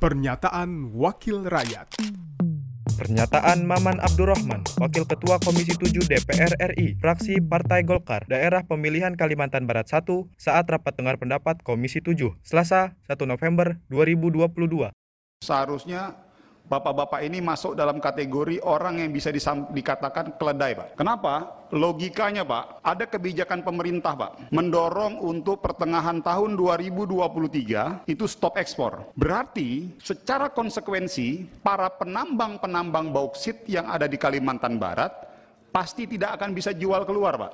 Pernyataan Wakil Rakyat Pernyataan Maman Abdurrahman, Wakil Ketua Komisi 7 DPR RI, fraksi Partai Golkar, Daerah Pemilihan Kalimantan Barat 1, saat rapat dengar pendapat Komisi 7, Selasa 1 November 2022. Seharusnya bapak-bapak ini masuk dalam kategori orang yang bisa dikatakan keledai, Pak. Kenapa? Logikanya, Pak, ada kebijakan pemerintah, Pak, mendorong untuk pertengahan tahun 2023 itu stop ekspor. Berarti secara konsekuensi para penambang-penambang bauksit yang ada di Kalimantan Barat pasti tidak akan bisa jual keluar, Pak.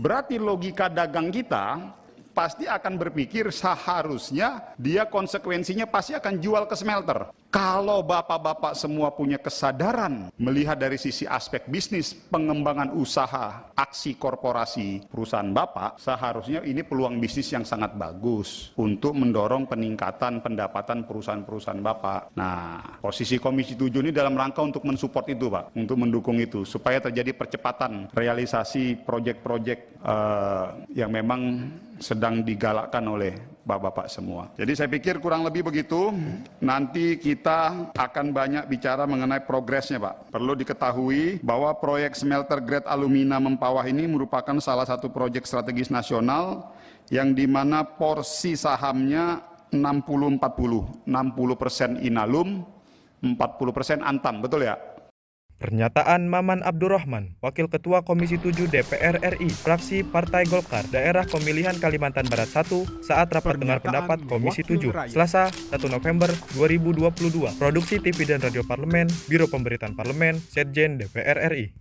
Berarti logika dagang kita pasti akan berpikir seharusnya dia konsekuensinya pasti akan jual ke smelter. Kalau bapak-bapak semua punya kesadaran melihat dari sisi aspek bisnis, pengembangan usaha, aksi korporasi perusahaan bapak, seharusnya ini peluang bisnis yang sangat bagus untuk mendorong peningkatan pendapatan perusahaan-perusahaan bapak. Nah, posisi Komisi 7 ini dalam rangka untuk mensupport itu Pak, untuk mendukung itu, supaya terjadi percepatan realisasi proyek-proyek uh, yang memang sedang digalakkan oleh bapak-bapak semua. Jadi saya pikir kurang lebih begitu. Nanti kita akan banyak bicara mengenai progresnya, Pak. Perlu diketahui bahwa proyek smelter grade alumina Mempawah ini merupakan salah satu proyek strategis nasional yang di mana porsi sahamnya 60-40, 60 persen Inalum, 40 persen Antam, betul ya? Pernyataan Maman Abdurrahman, Wakil Ketua Komisi 7 DPR RI, fraksi Partai Golkar, Daerah Pemilihan Kalimantan Barat 1, saat rapat dengar pendapat Komisi 7, Selasa 1 November 2022. Produksi TV dan Radio Parlemen, Biro Pemberitaan Parlemen, Setjen DPR RI.